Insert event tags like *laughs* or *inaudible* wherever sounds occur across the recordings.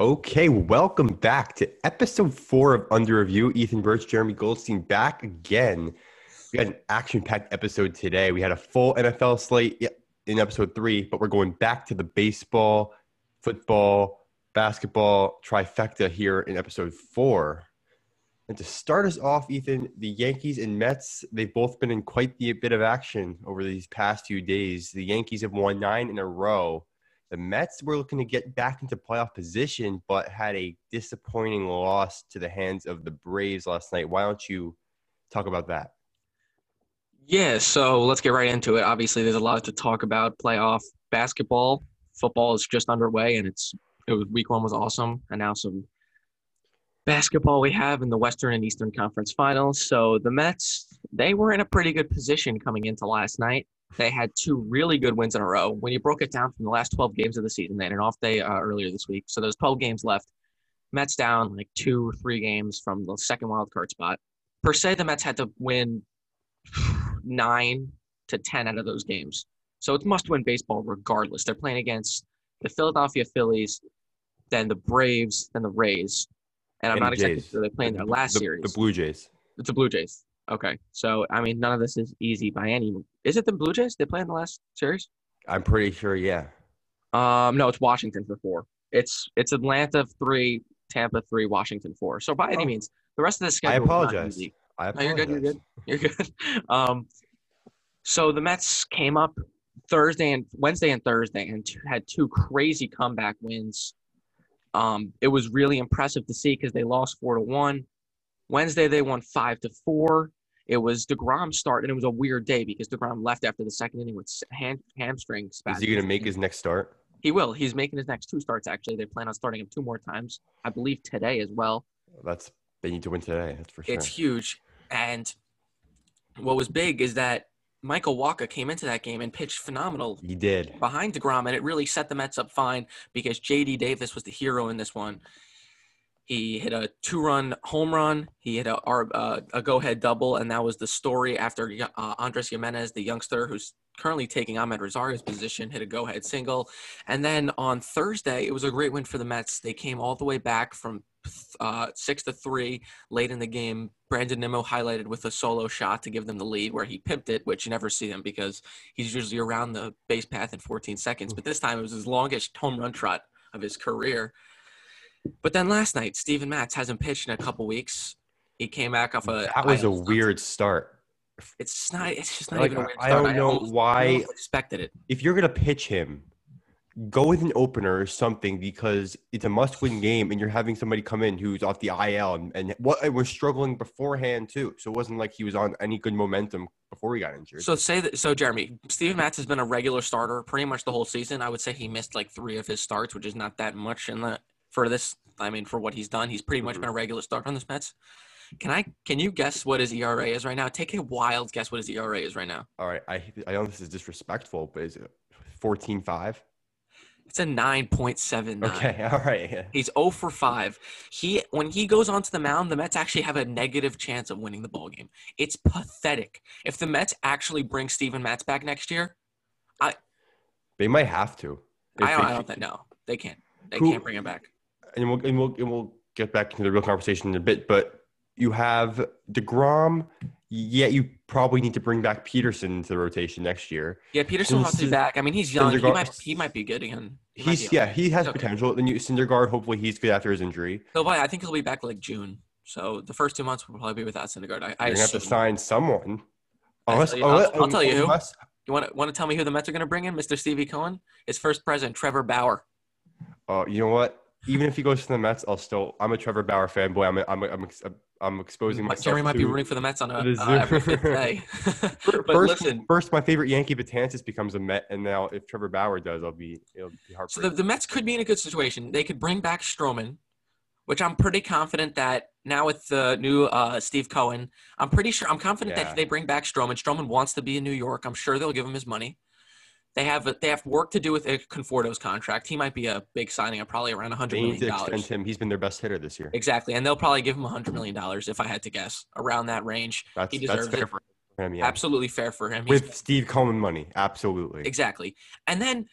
Okay, welcome back to episode four of Under Review. Ethan Birch, Jeremy Goldstein back again. We had an action packed episode today. We had a full NFL slate in episode three, but we're going back to the baseball, football, basketball trifecta here in episode four. And to start us off, Ethan, the Yankees and Mets, they've both been in quite the bit of action over these past few days. The Yankees have won nine in a row the Mets were looking to get back into playoff position, but had a disappointing loss to the hands of the Braves last night. Why don't you talk about that? Yeah, so let's get right into it. Obviously, there's a lot to talk about. Playoff basketball, football is just underway, and it's it was week one was awesome, and now some basketball we have in the Western and Eastern Conference Finals. So the Mets, they were in a pretty good position coming into last night. They had two really good wins in a row. When you broke it down from the last 12 games of the season, they had an off day uh, earlier this week. So there's 12 games left. Mets down like two, three games from the second wild card spot. Per se, the Mets had to win nine to 10 out of those games. So it's must win baseball regardless. They're playing against the Philadelphia Phillies, then the Braves, then the Rays. And I'm and not exactly sure they're playing their last the, series. The Blue Jays. It's the Blue Jays. Okay, so I mean, none of this is easy by any. Is it the Blue Jays they play in the last series? I'm pretty sure, yeah. Um, no, it's Washington for four. It's it's Atlanta three, Tampa three, Washington four. So by oh. any means, the rest of the schedule. I apologize. I apologize. No, you're good. You're good. You're good. *laughs* Um, so the Mets came up Thursday and Wednesday and Thursday and had two crazy comeback wins. Um, it was really impressive to see because they lost four to one. Wednesday they won five to four. It was Degrom start, and it was a weird day because Degrom left after the second inning with hand, hamstring spasms. Is he going to make his next start? He will. He's making his next two starts. Actually, they plan on starting him two more times. I believe today as well. That's they need to win today. That's for sure. It's huge. And what was big is that Michael Wacha came into that game and pitched phenomenal. He did behind Degrom, and it really set the Mets up fine because J.D. Davis was the hero in this one. He hit a two-run home run. He hit a, uh, a go-ahead double, and that was the story after uh, Andres Gimenez, the youngster who's currently taking Amed Rosario's position, hit a go-ahead single. And then on Thursday, it was a great win for the Mets. They came all the way back from uh, six to three late in the game. Brandon Nimmo highlighted with a solo shot to give them the lead, where he pimped it, which you never see him because he's usually around the base path in 14 seconds. But this time, it was his longest home run trot of his career. But then last night, Steven Matz hasn't pitched in a couple weeks. He came back off a. That was a weird start. It's not. It's just not like, even a weird I don't know I why. expected it. If you're gonna pitch him, go with an opener or something because it's a must-win game, and you're having somebody come in who's off the IL and, and what and was struggling beforehand too. So it wasn't like he was on any good momentum before he got injured. So say that. So Jeremy, Steven Matz has been a regular starter pretty much the whole season. I would say he missed like three of his starts, which is not that much in the for this. I mean, for what he's done, he's pretty much mm-hmm. been a regular starter on this Mets. Can I? Can you guess what his ERA is right now? Take a wild guess what his ERA is right now. All right, I I know this is disrespectful, but is it fourteen five? It's a nine point seven. Okay, *laughs* all right. Yeah. He's zero oh for five. He when he goes onto the mound, the Mets actually have a negative chance of winning the ball game. It's pathetic. If the Mets actually bring Steven Matz back next year, I they might have to. I don't, I don't think no, they can't. They who, can't bring him back and we'll, and we'll, and we'll get back into the real conversation in a bit, but you have DeGrom, yet you probably need to bring back Peterson to the rotation next year. Yeah, Peterson will be back. I mean, he's young. Syndergaard, he might he might be good again. He he's yeah, he has okay. potential. Then you Syndergaard, hopefully he's good after his injury. Probably, I think he'll be back like June. So the first two months will probably be without Syndergaard. I, I You're gonna have to sign someone. Unless, I'll, I'll, I'll, I'll tell you unless, who. You want to want to tell me who the Mets are going to bring in? Mr. Stevie Cohen, his first president, Trevor Bauer. Oh, uh, you know what? even if he goes to the Mets, I'll still. I'm a Trevor Bauer fanboy. I'm I'm I'm, I'm exposing myself. Jeremy might be rooting for the Mets on a, uh, every fifth *laughs* day. *laughs* but first, listen, first, my favorite Yankee Betances becomes a Met, and now if Trevor Bauer does, I'll be it'll be hard. So the, the Mets could be in a good situation. They could bring back Stroman, which I'm pretty confident that now with the new uh, Steve Cohen, I'm pretty sure I'm confident yeah. that if they bring back Stroman, Stroman wants to be in New York. I'm sure they'll give him his money. They have they have work to do with Conforto's contract. He might be a big signing of probably around 100 They million need to extend him. He's been their best hitter this year. Exactly, and they'll probably give him 100 million dollars if I had to guess around that range. That's, He that's fair it. for him. Yeah. Absolutely fair for him. He's With Steve Coleman money, absolutely. Exactly. And then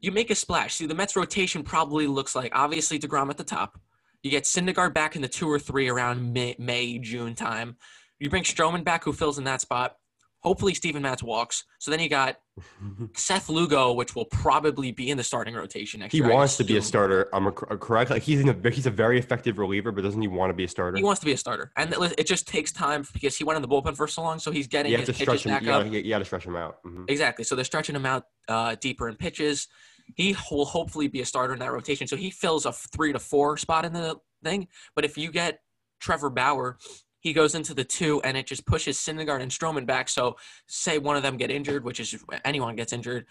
you make a splash. See, the Mets rotation probably looks like obviously DeGrom at the top. You get Syndergaard back in the two or three around May, May June time. You bring Stroman back, who fills in that spot. Hopefully, Steven Matz walks. So then you got *laughs* Seth Lugo, which will probably be in the starting rotation next he year. He wants to be a starter. I'm cor- correct. Like he's in a, he's a very effective reliever, but doesn't he want to be a starter? He wants to be a starter, and it just takes time because he went in the bullpen for so long. So he's getting you his to pitches stretch him. back You up. gotta, you gotta stretch him out. Mhm. Exactly. So they're stretching him out uh, deeper in pitches. He will hopefully be a starter in that rotation. So he fills a three to four spot in the thing. But if you get Trevor Bauer, he goes into the two, and it just pushes Syndergaard and Stroman back. So say one of them get injured, which is anyone gets injured,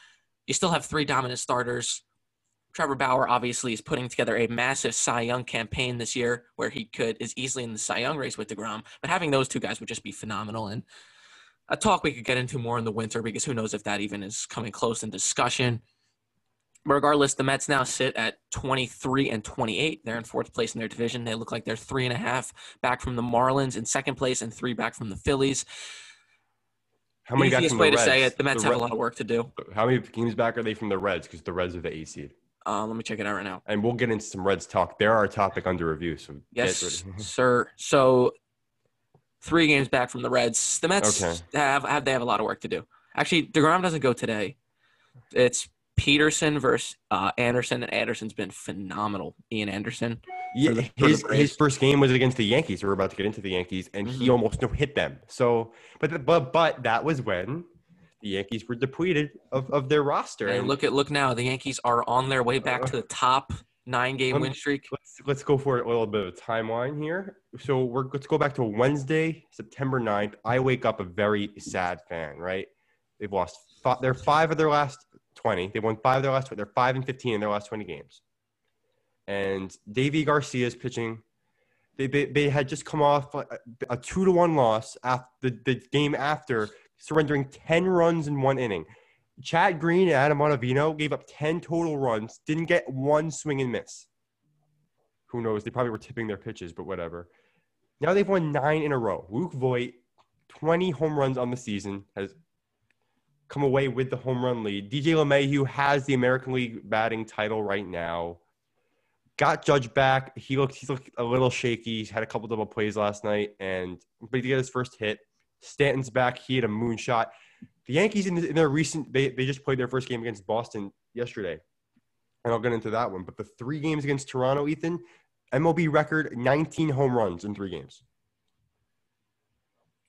you still have three dominant starters. Trevor Bauer obviously is putting together a massive Cy Young campaign this year, where he could is easily in the Cy Young race with Degrom. But having those two guys would just be phenomenal. And a talk we could get into more in the winter because who knows if that even is coming close in discussion. Regardless, the Mets now sit at 23 and 28. They're in fourth place in their division. They look like they're three and a half back from the Marlins in second place and three back from the Phillies. How many Easiest way to say it, the Mets The have a lot of work to do. How many games back are they from the Reds? Because the Reds are the eight seed. Uh, let me check it out right now. And we'll get into some Reds talk. They're our topic under review. So Yes, *laughs* sir. So three games back from the Reds. The Mets Okay. have, have they have a lot of work to do. Actually, Degrom doesn't go today. It's Peterson versus uh, Anderson, and Anderson's been phenomenal. Ian Anderson. Yeah, the- his his first game was against the Yankees. We're about to get into the Yankees, and he Mhm. almost no hit them. So, but the- but but that was when the Yankees were depleted of, of their roster. And look at look now, the Yankees are on their way back to the top nine game win streak. let's let's go for a little bit of a timeline here. So we're let's go back to Wednesday, September 9th. I wake up a very sad fan, right? They've lost five, they're five of their last 20. They won five of their last 20. They're five and 15 in their last 20 games. And Deivi Garcia is pitching. They, they, they had just come off a, a two to one loss after the, the game after surrendering 10 runs in one inning. Chad Green and Adam Ottavino gave up 10 total runs, didn't get one swing and miss. Who knows? They probably were tipping their pitches, but whatever. Now they've won nine in a row. Luke Voit, 20 home runs on the season, has come away with the home run lead. DJ LeMahieu has the American League batting title right now. Got Judge back. He looked he looked a little shaky. He's had a couple double plays last night, and but he got his first hit. Stanton's back. He had a moonshot. The Yankees in, in their recent they, they just played their first game against Boston yesterday, and I'll get into that one. But the three games against Toronto, Ethan, MLB record 19 home runs in three games.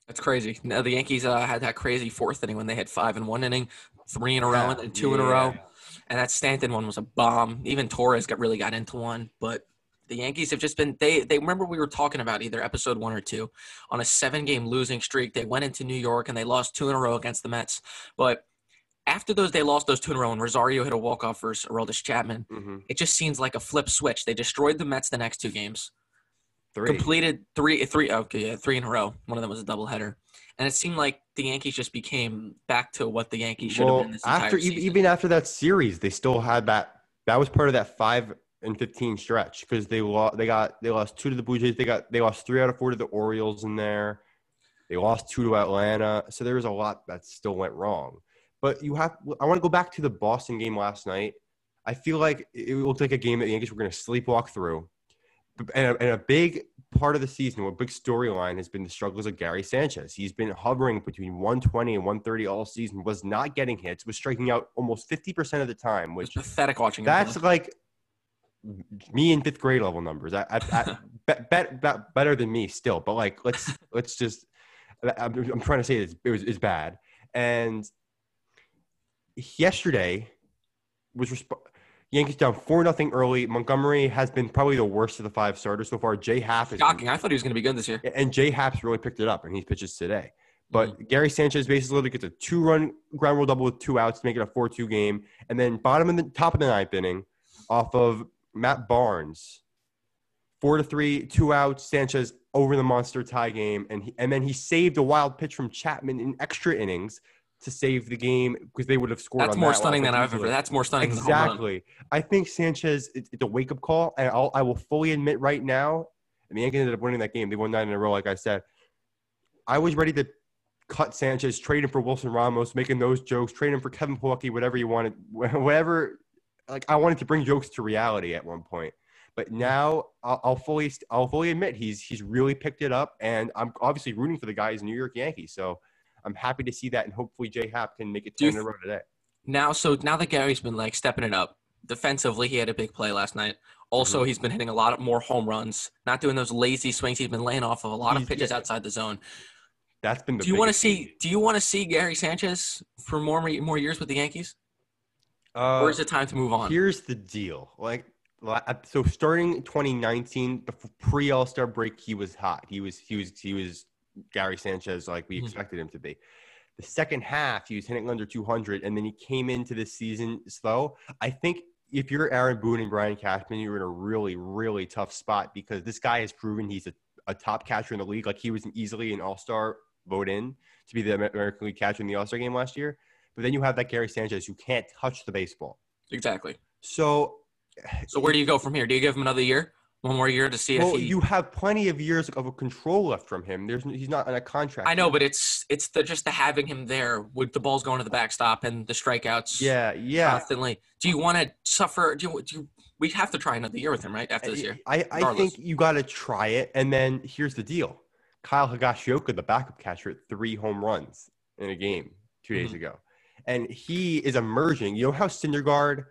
That's crazy. Now the Yankees uh, had that crazy fourth inning when they had five in one inning, three in a row, Yeah, and then two in a row. And that Stanton one was a bomb. Even Torres got really got into one, but the Yankees have just been they they remember we were talking about either episode one or two on a seven game losing streak. They went into New York and they lost two in a row against the Mets. But after those they lost those two in a row and Rosario hit a walk off versus Aroldis Chapman. Mm-hmm. It just seems like a flip switch. They destroyed the Mets the next two games. Three. completed three three okay yeah, three in a row. One of them was a doubleheader, and it seemed like the Yankees just became back to what the Yankees should well, have been this after e- season. even after that series, they still had that. That was part of that five and fifteen stretch because they lost. They got they lost two to the Blue Jays. They got they lost three out of four to the Orioles in there. They lost two to Atlanta. So there was a lot that still went wrong. But you have. I want to go back to the Boston game last night. I feel like it looked like a game that the Yankees were going to sleepwalk through. And a, and a big part of the season, a big storyline has been the struggles of Gary Sanchez. He's been hovering between 120 and 130 all season, was not getting hits, was striking out almost 50% of the time, which pathetic watching. that's play. like me in fifth grade level numbers. I, I, I bet, bet, bet, better than me still, but like let's *laughs* let's just. I'm, I'm trying to say it's, it was is bad. And yesterday was resp- Yankees down four nothing early. Montgomery has been probably the worst of the five starters so far. Jay Happ is shocking. I thought he was going to be good this year. and Jay Happ's really picked it up, and he pitches today. But Mm-hmm. Gary Sanchez basically gets a two-run ground rule double with two outs to make it a four-two game, and then bottom of the top of the ninth inning, off of Matt Barnes, four to three, two outs. Sanchez over the monster tie game, and he, and then he saved a wild pitch from Chapman in extra innings to save the game because they would have scored. That's more that stunning than I've ever. That's more stunning than home run. Exactly. I think Sanchez, it's, it's a wake up call. And I'll, I will fully admit right now, and the Yankees ended up winning that game. They won nine in a row, like I said. I was ready to cut Sanchez, trade him for Wilson Ramos, making those jokes, trade him for Kevin Plawecki, whatever you wanted, *laughs* whatever. Like I wanted to bring jokes to reality at one point. But now I'll, I'll fully, I'll fully admit he's he's really picked it up, and I'm obviously rooting for the guy. He's New York Yankees, so I'm happy to see that, and hopefully J Happ can make it ten in a row today. Now, so now that Gary's been like stepping it up defensively, he had a big play last night. Also, Mm-hmm. he's been hitting a lot of more home runs, not doing those lazy swings. He's been laying off of a lot of pitches yeah. outside the zone. That's been the. Do you want to see? Do you want to see Gary Sanchez for more more years with the Yankees, Uh, or is it time to move on? Here's the deal. Like so starting 2019, the pre All Star break, he was hot. He was he was he was Gary Sanchez like we Mhm. expected him to be. The second half, he was hitting under 200, and then he came into this season slow. I think if you're Aaron Boone and Brian Cashman, you're in a really really tough spot because this guy has proven he's a, a top catcher in the league. Like he was easily an All Star vote in to be the American League catcher in the All Star game last year. But then you have that Gary Sanchez who can't touch the baseball. Exactly. So, So where do you go from here? Do you give him another year, one more year to see well, if he? you have plenty of years of a control left from him. There's he's not on a contract. I know, but it's it's the just the having him there with the balls going to the backstop and the strikeouts. yeah, yeah. Constantly. Do you want to suffer? Do you, do you? We have to try another year with him, right? After this year. I, I think you got to try it. And then here's the deal: Kyle Higashioka, the backup catcher, three home runs in a game 2 days Mhm. ago, and he is emerging. You know how Syndergaard,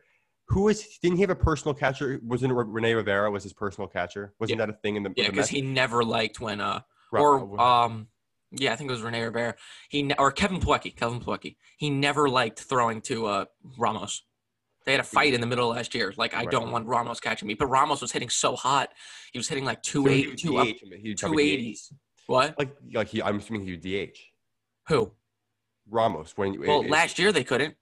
who was didn't he have a personal catcher? Wasn't it Rene Rivera was his personal catcher? Wasn't that a thing in the? Yeah, because he never liked when uh or um yeah, I think it was Rene Rivera. He or Kevin Plawecki, Kevin Plawecki. He never liked throwing to uh Ramos. They had a fight in the middle of last year. Like I Right. don't want Ramos catching me, but Ramos was hitting so hot. He was hitting like two he eight would two up DH him, he'd two probably DH. eighties. What? Like like he, I'm assuming he would DH Who? Ramos when Well, it- last year they couldn't.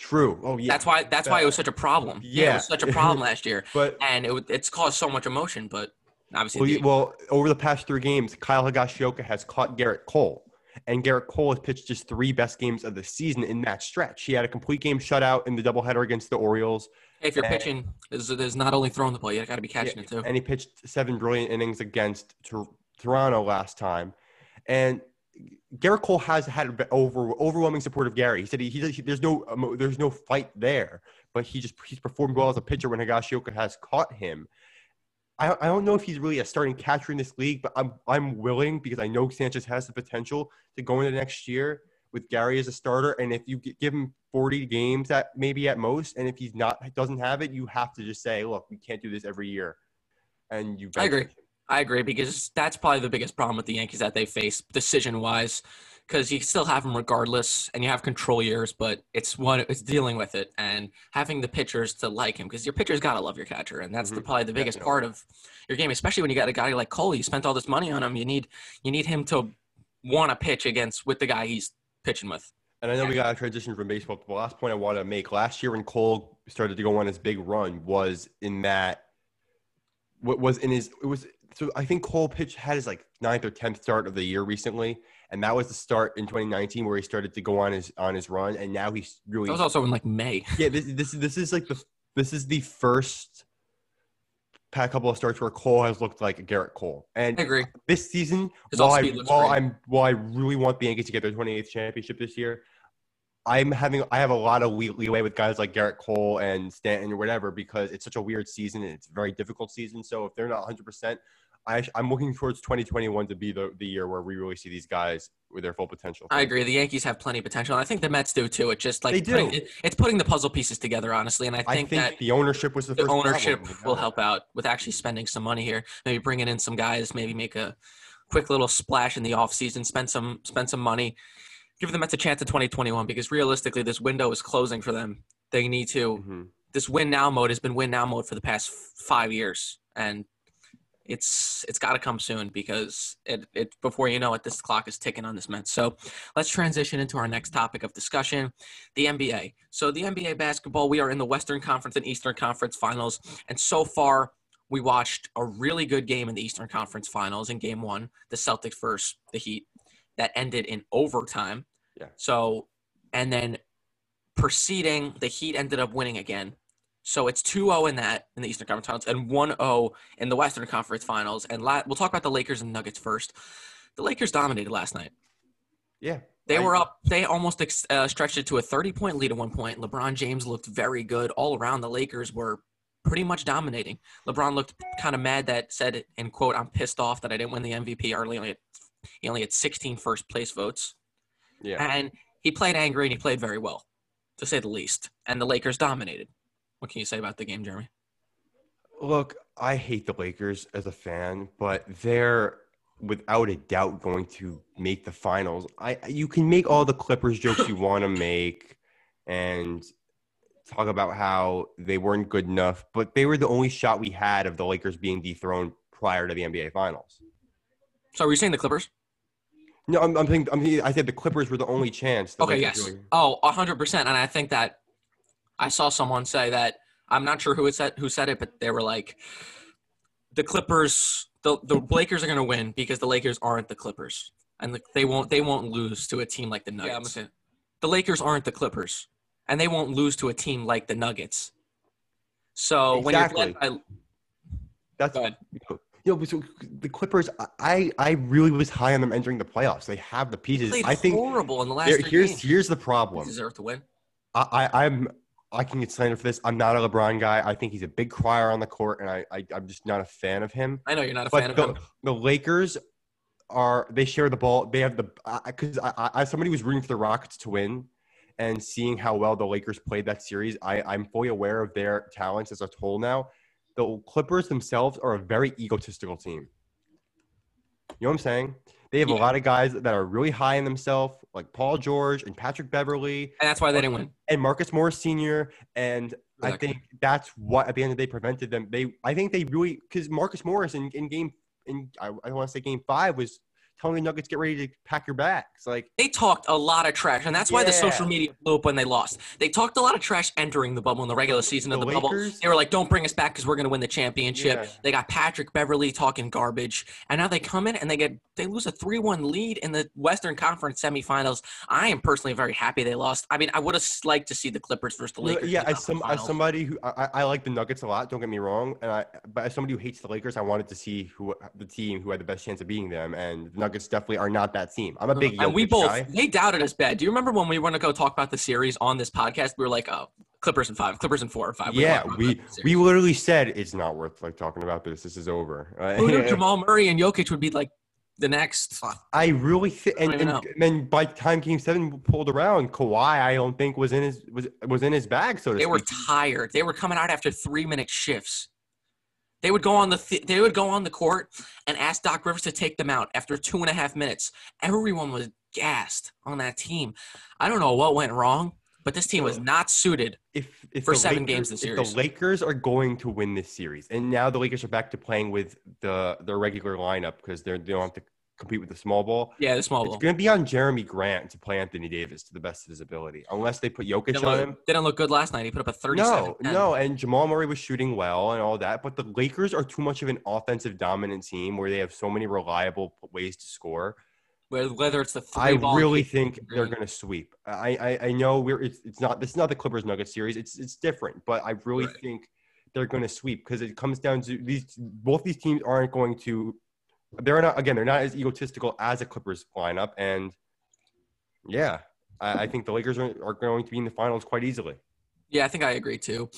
True. Oh yeah. That's why. That's why it was such a problem. Yeah, it was such a problem *laughs* last year, But and it, it's caused so much emotion. But obviously, well, you- well, over the past three games, Kyle Higashioka has caught Gerrit Cole, and Gerrit Cole has pitched his three best games of the season in that stretch. He had a complete game shutout in the doubleheader against the Orioles, if you're and- pitching, there's, there's not only throwing the ball, you got to be catching Yeah, it too. and he pitched seven brilliant innings against Tor- Toronto last time, and. Gerrit Cole has had over overwhelming support of Gary. He said he, he, there's no emo- there's no fight there, but he just he's performed well as a pitcher when Higashioka has caught him. I, I don't know if he's really a starting catcher in this league, but I'm I'm willing because I know Sanchez has the potential to go into next year with Gary as a starter. And if you give him 40 games at maybe at most, and if he's not doesn't have it, you have to just say, look, we can't do this every year. And you I agree. him. I agree because that's probably the biggest problem with the Yankees that they face decision wise, because you still have them regardless, and you have control years, but it's one it's dealing with it and having the pitchers to like him because your pitchers gotta love your catcher, and that's the, Mhm. probably the biggest Definitely. part of your game, especially when you got a guy like Cole. You spent all this money on him. You need you need him to want to pitch against with the guy he's pitching with. And I know we got to transition from baseball. But the last point I want to make last year when Cole started to go on his big run was in that what was in his it was so I think Cole pitch had his like ninth or tenth start of the year recently, and that was the start in 2019 where he started to go on his on his run, and now he's really That was also in like May. *laughs* yeah. This this is this is like the this is the first pa- couple of starts where Cole has looked like Gerrit Cole, and I agree. this season, His while, I, while great. I'm while I really want the Yankees to get their 28th championship this year, I'm having I have a lot of lee- leeway with guys like Gerrit Cole and Stanton or whatever because it's such a weird season and it's a very difficult season. So if they're not 100, percent I, I'm looking towards 2021 to be the, the year where we really see these guys with their full potential. I agree. The Yankees have plenty of potential. and I think the Mets do too. It's just like They do. putting- it- it's putting the puzzle pieces together, honestly. And I I think, think that the ownership was the, the first ownership problem. will help out with actually spending some money here. Maybe bringing in some guys. Maybe make a quick little splash in the offseason. Spend some spend some money. Give the Mets a chance in 2021 because realistically, this window is closing for them. They need to. Mhm. This win now mode has been win now mode for the past f- five years, and it's it's got to come soon because it, it before you know it, this clock is ticking on this Mets. So let's transition into our next topic of discussion, the NBA. So the NBA basketball, we are in the Western Conference and Eastern Conference Finals, and so far we watched a really good game in the Eastern Conference Finals in Game One, the Celtics versus the Heat, that ended in overtime. Yeah. So, and then proceeding, the Heat ended up winning again. So it's 2-0 in that in the Eastern Conference Finals and 1-0 in the Western Conference Finals. And la- we'll talk about the Lakers and Nuggets first. The Lakers dominated last night. Yeah. They I- were up. They almost ex- uh, stretched it to a 30 point lead at one point. LeBron James looked very good all around. The Lakers were pretty much dominating. LeBron looked kind of mad that said, in quote, I'm pissed off that I didn't win the MVP early. Only had, he only had 16 first place votes. Yeah. And he played angry and he played very well, to say the least. And the Lakers dominated. What can you say about the game, Jeremy? Look, I hate the Lakers as a fan, but they're without a doubt going to make the finals. I you can make all the Clippers jokes you want to *laughs* make and talk about how they weren't good enough, but they were the only shot we had of the Lakers being dethroned prior to the NBA finals. So are you saying the Clippers? No, I'm, I'm thinking. I'm thinking, I said the Clippers were the only chance. the Okay, Lakers yes. really- Oh, hundred percent. And I think that I saw someone say that I'm not sure who it said who said it, but they were like, the Clippers, the the Lakers are gonna win because the Lakers aren't the Clippers, and the, they won't they won't lose to a team like the Nuggets. the Lakers aren't the Clippers, and they won't lose to a team like the Nuggets. So when Exactly. you're led by, That's Go ahead. you know, so the Clippers. I I really was high on them entering the playoffs. They have the pieces. played I think horrible in the last here- three here's games. here's the They problem. deserve to win. I, I I'm I can get slandered for this. I'm not a LeBron guy. I think he's a big crier on the court, and I, I I'm just not a fan of him. I know you're not a But fan of the, him. the Lakers are they share the ball. They have the because I, I, I somebody was rooting for the Rockets to win, and seeing how well the Lakers played that series, I I'm fully aware of their talents as a whole now. The Clippers themselves are a very egotistical team. You know what I'm saying? They have Yeah. a lot of guys that are really high in themselves, like Paul mm-hmm. George and Patrick Beverley And that's why they didn't win. and Marcus Morris Sr. And I think that's what at the end of the day prevented them. They I think they really because Marcus Morris in, in game in I, I want to say game five was telling the Nuggets get ready to pack your bags. Like They talked a lot of trash, and that's why the social media blew up when they lost. They talked a lot of trash entering the bubble in the regular season of The the bubble. They were like, "Don't bring us back because we're going to win the championship." Yeah. They got Patrick Beverley talking garbage, and now they come in and they get they lose a three-one lead in the Western Conference semifinals. I am personally very happy they lost. I mean, I would have liked to see the Clippers versus the Lakers. yeah, the as some as somebody who I, I- I like the Nuggets a lot. Don't get me wrong, and I but as somebody who hates the Lakers, I wanted to see who the team who had the best chance of beating them, and the Nuggets definitely are not that team. I'm a big mm, and we both guy. they doubted us bad. Do you remember when we were to go talk about the series on this podcast? We were like, "Oh, Clippers and five, Clippers and four or five. We Yeah, we we literally said it's not worth like talking about this. This is over. *laughs* Who Jamal Murray and Jokic would be like the next. I really think, and, even and, then by the time Game Seven pulled around, Kawhi, I don't think was in his was was in his bag. So to They were tired. They were coming out after three minute shifts. They would go on the th- they would go on the court and ask Doc Rivers to take them out after two and a half minutes. Everyone was gassed on that team. I don't know what went wrong, but this team was not suited. if, if for seven Lakers- games this if the Lakers are going to win this series, and now the Lakers are back to playing with the their regular lineup because they don't have to compete with the small ball. Yeah, the small It's ball. It's going to be on Jerami Grant to play Anthony Davis to the best of his ability, unless they put Jokic Didn't on him. didn't look good last night. He put up a 37. No, no, and Jamal Murray was shooting well and all that, but the Lakers are too much of an offensive dominant team where they have so many reliable ways to score. Whether it's the three I really think they're going to sweep. I, I I know we're it's, it's not this is not the Clippers Nuggets series. It's it's different, but I really Right. think they're going to sweep because it comes down to these both these teams aren't going to they're not again they're not as egotistical as a Clippers lineup and yeah I, I think the Lakers are, are going to be in the finals quite easily. Yeah, I think I agree too.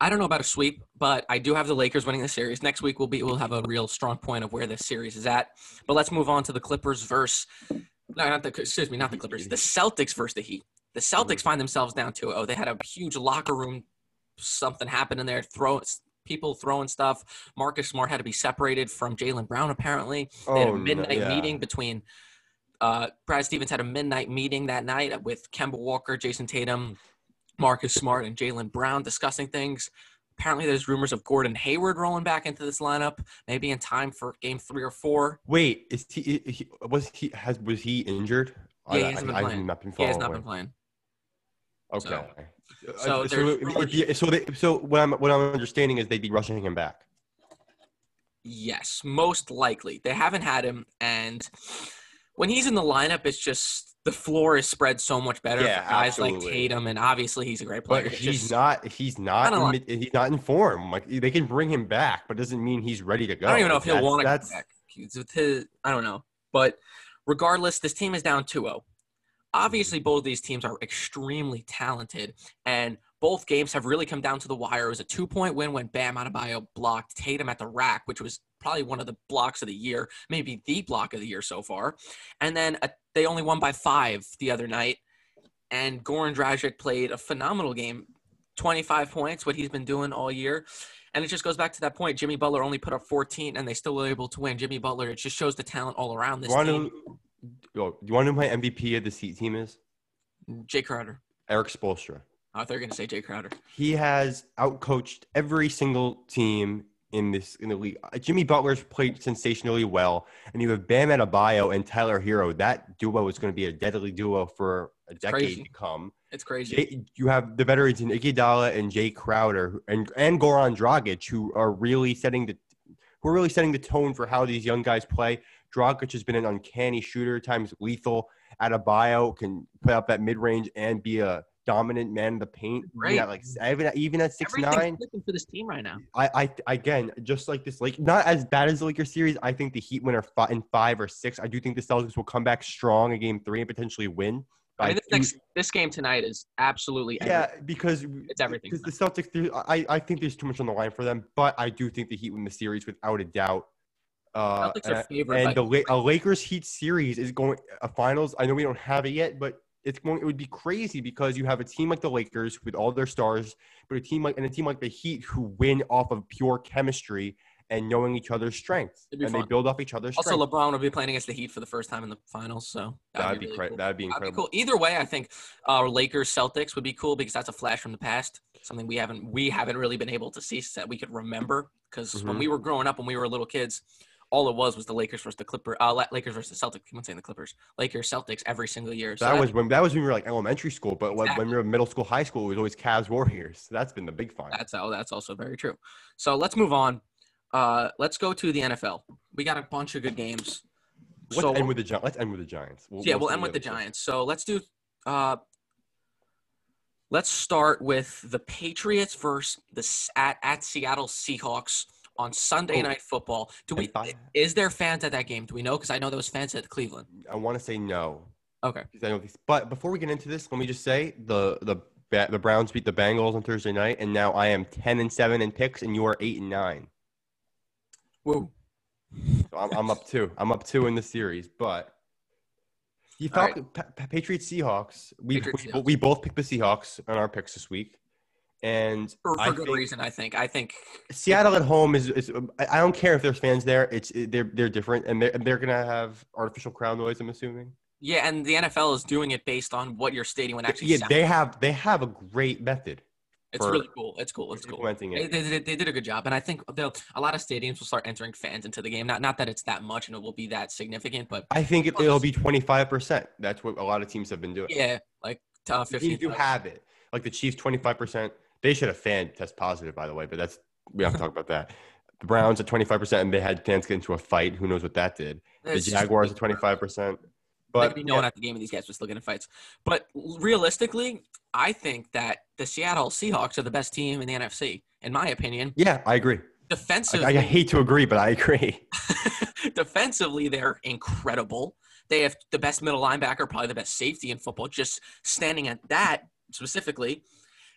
I don't know about a sweep, but I do have the Lakers winning the series. Next week we'll be we'll have a real strong point of where this series is at. But let's move on to the Clippers versus no, not the excuse me, not the Clippers. The Celtics versus the Heat. The Celtics mm-hmm. find themselves down 2-0. They had a huge locker room something happened in there, throw people throwing stuff. Marcus Smart had to be separated from Jaylen Brown apparently. They had a Oh, no, midnight yeah. meeting between uh, Brad Stevens had a midnight meeting that night with Kemba Walker, Jayson Tatum, Marcus Smart, and Jaylen Brown discussing things. Apparently, there's rumors of Gordon Hayward rolling back into this lineup, maybe in time for game three or four. Wait, is he, he was he has was he injured? Yeah, he I, hasn't been playing. Not been He has not been playing. Okay. So- Uh, so so, so, they, so what I'm what I'm understanding is they'd be rushing him back. Yes, most likely. They haven't had him, and when he's in the lineup, it's just the floor is spread so much better Yeah, for guys like. Tatum, and obviously he's a great player. But he's just- not. He's not. Kinda In, like- mid- he's not in form. Like they can bring him back, but doesn't mean he's ready to go. I don't even know if he'll want to come back. With his, I don't know. But regardless, this team is down 2-0. Obviously, both of these teams are extremely talented, and both games have really come down to the wire. It was a two-point win when Bam Adebayo blocked Tatum at the rack, which was probably one of the blocks of the year, maybe the block of the year so far. And then uh they only won by five the other night, and Goran Dragic played a phenomenal game, 25 points, what he's been doing all year. And it just goes back to that point. Jimmy Butler only put up 14, and they still were able to win. Jimmy Butler, it just shows the talent all around this team. Yo, you want to know who my MVP of the Heat team is? Jae Crowder. Erik Spoelstra. I thought you were going to say Jae Crowder. He has outcoached every single team in this in the league. Uh, Jimmy Butler's played sensationally well, and you have Bam Adebayo and Tyler Herro. That duo is going to be a deadly duo for a decade crazy. to come. It's crazy. Jay, you have the veterans in Iguodala and Jae Crowder and and Goran Dragic who are really setting the who are really setting the tone for how these young guys play. Dragic has been an uncanny shooter, times lethal. Adebayo can put up that mid range and be a dominant man in the paint. Even Great. at like even at, even at six nine. for this team right now. I, I again just like this like not as bad as the Lakers series. I think the Heat winner fi- in five or six. I do think the Celtics will come back strong in Game Three and potentially win. I mean, this, next, this game tonight is absolutely yeah, everything. because It's everything Because the Celtics, I I think there's too much on the line for them, but I do think the Heat win the series without a doubt. Uh, and favored and the La- a Lakers Heat series is going a finals. I know we don't have it yet, but it's going. It would be crazy because you have a team like the Lakers with all their stars, but a team like and a team like the Heat who win off of pure chemistry and knowing each other's strengths, and they build off each other's strengths. Also, strengths. LeBron will be playing against the Heat for the first time in the finals, so That'd be really cra- cool. That'd be That'd be incredible. cool. Either way, I think uh, Lakers Celtics would be cool because that's a flash from the past, something we haven't we haven't really been able to see that we could remember. Because when Mhm. we were growing up, when we were little kids, all it was was the Lakers versus the Clippers. Uh, Lakers versus the Celtics. I'm not saying the Clippers. Lakers Celtics every single year. So that that'd was when that was when we were like elementary school, but when, when we were middle school, high school, it was always Cavs Warriors. So that's been the big find. that's oh, that's also very true. So let's move on. Uh, let's go to the NFL. We got a bunch of good games. Let's so end with the Gi- Let's end with the Giants. yeah, we'll see end with the. Giants. So let's do. Uh, let's start with the Patriots versus the at, at Seattle Seahawks on Sunday Oh. Night Football. Do we? By- Is there fans at that game? Do we know? Because I know there was fans at Cleveland. I want to say no. Okay. I know these- But before we get into this, let me just say the the the Browns beat the Bengals on Thursday night, and now I am ten and seven in picks, and you are eight and nine. Woo. So I'm, I'm up two. I'm up two in the series, but. You All right. Falcon, Pa- Pa- Patriots Seahawks. We, Patriots, we, Seahawks. we both picked the Seahawks on our picks this week, and For, I good think- reason, I think. I think. Seattle at home is, is I don't care if there's fans there. It's they're they're different, and they're they're gonna have artificial crowd noise. I'm assuming. Yeah, and the NFL is doing it based on what your stadium would actually Yeah, sound. they have they have a great method it's for- really cool. It's cool. It's cool. They, it. they, did- they did a good job, and I think a lot of stadiums will start entering fans into the game. Not not that it's that much and it will be that significant, but I think it, it'll be 25 percent. That's what a lot of teams have been doing. yeah, like uh, fifteen. Do have it. Like the Chiefs, 25 percent. They should have fan test positive, by the way, but that's we have to talk *laughs* about that. The Browns at 25 percent, and they had fans get into a fight. Who knows what that did? The Jaguars at 25 percent. There But could be no one at the game, and these guys were still getting fights. But realistically, I think that the Seattle Seahawks are the best team in the NFC, in my opinion. yeah, I agree. I, Defensively, I hate to agree, but I agree. *laughs* defensively, they're incredible. They have the best middle linebacker, probably the best safety in football. Just standing at that specifically.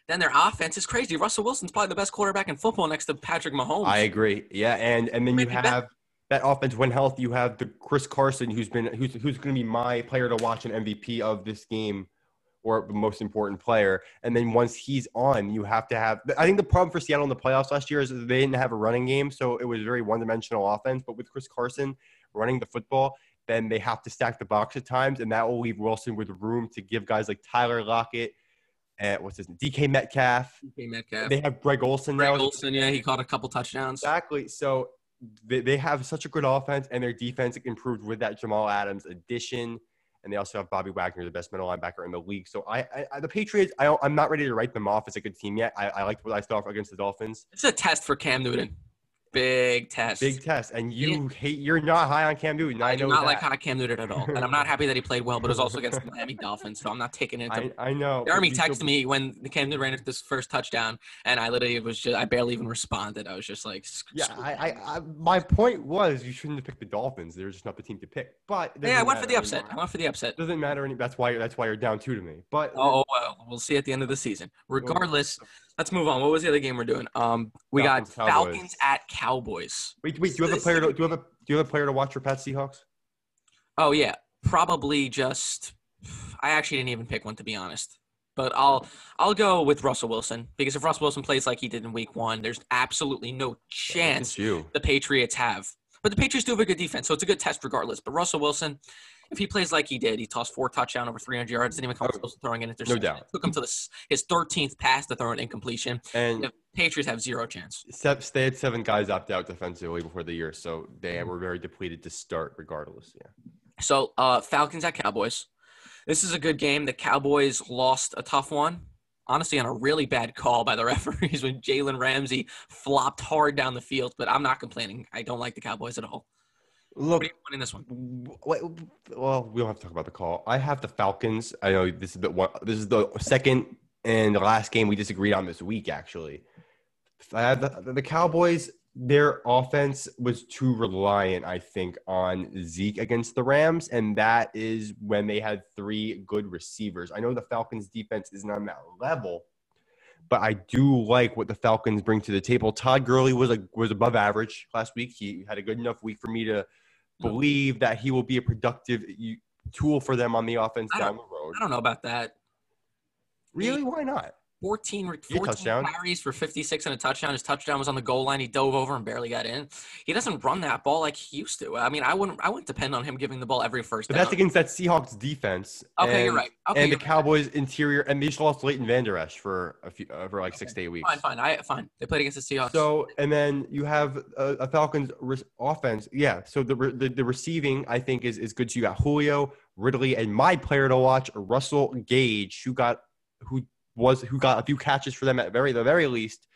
Then their offense is crazy. Russell Wilson's probably the best quarterback in football next to Patrick Mahomes. I agree. Yeah, and and then you have that offense when healthy. You have the Chris Carson, who's been who's who's going to be my player to watch and MVP of this game, or the most important player. And then once he's on, you have to have. I think the problem for Seattle in the playoffs last year is they didn't have a running game, so it was very one-dimensional offense. But with Chris Carson running the football, then they have to stack the box at times, and that will leave Wilson with room to give guys like Tyler Lockett. What's his name? DK Metcalf. DK Metcalf. They have Greg Olsen Greg now. Olsen, yeah, he caught a couple touchdowns. Exactly. So they, they have such a good offense, and their defense improved with that Jamal Adams addition. And they also have Bobby Wagner, the best middle linebacker in the league. So I, I, the Patriots, I, I'm not ready to write them off as a good team yet. I, I liked what I saw against the Dolphins. It's a test for Cam Newton. Big test. Big test, and you hate. You're not high on Cam Newton. I, I know do not that. like high Cam Newton at all, and I'm not *laughs* happy that he played well. But it was also against *laughs* the Miami Dolphins, so I'm not taking it. Into, I, I know. Jeremy you still- texted me when the Cam Newton ran into this first touchdown, and I literally was just I barely even responded. I was just like, Yeah, I. I, I, my point was you shouldn't have picked the Dolphins. They're just not the team to pick. But yeah, I went for the upset. I went for the upset. Doesn't matter any. That's why. That's why you're down two to me. But Oh, oh, well, we'll see at the end of the season. Regardless, let's move on. What was the other game we're doing? Um, we Falcons, got Cowboys. Falcons at Cowboys. wait, wait. Do you have a player? To, do you have a Do you have a player to watch for Pat Seahawks? Oh yeah, probably just. I actually didn't even pick one to be honest, but I'll I'll go with Russell Wilson because if Russell Wilson plays like he did in Week One, there's absolutely no chance the Patriots have. But the Patriots do have a good defense, so it's a good test regardless. But Russell Wilson, if he plays like he did, he tossed four touchdown over 300 yards, didn't even come close to throwing an interception. doubt. It took him to the, his 13th pass to throw an incompletion. And The Patriots have zero chance. they had seven guys opt out defensively before the year, so they were very depleted to start, regardless. Yeah. So uh, Falcons at Cowboys. This is a good game. The Cowboys lost a tough one. Honestly, on a really bad call by the *laughs* referees when Jalen Ramsey flopped hard down the field. But I'm not complaining. I don't like the Cowboys at all. What Look, are you winning this one? Wait, well, we don't have to talk about the call. I have the Falcons. I know this is the one. This is the second and the last game we disagreed on this week. Actually, I have the, the Cowboys. Their offense was too reliant, I think, on Zeke against the Rams, and that is when they had three good receivers. I know the Falcons' defense isn't on that level, but I do like what the Falcons bring to the table. Todd Gurley was a, was above average last week. He had a good enough week for me to believe that he will be a productive tool for them on the offense down the road. I don't know about that. Really? Why not? 14, re- 14 touchdown. carries for 56 and a touchdown. His touchdown was on the goal line. He dove over and barely got in. He doesn't run that ball like he used to. I mean, I wouldn't I wouldn't depend on him giving the ball every first But down. that's against that Seahawks defense. okay, you're right. Okay, and the right. Cowboys interior, and they just lost Leighton Vander Esch for a few, uh, for like six to eight weeks. Fine, fine. I fine. They played against the Seahawks. So, and then you have a, a Falcons re- offense. Yeah. So the, re- the the receiving, I think, is is good. So you got Julio, Ridley, and my player to watch, Russell Gage, who got who was who got a few catches for them at very the very least,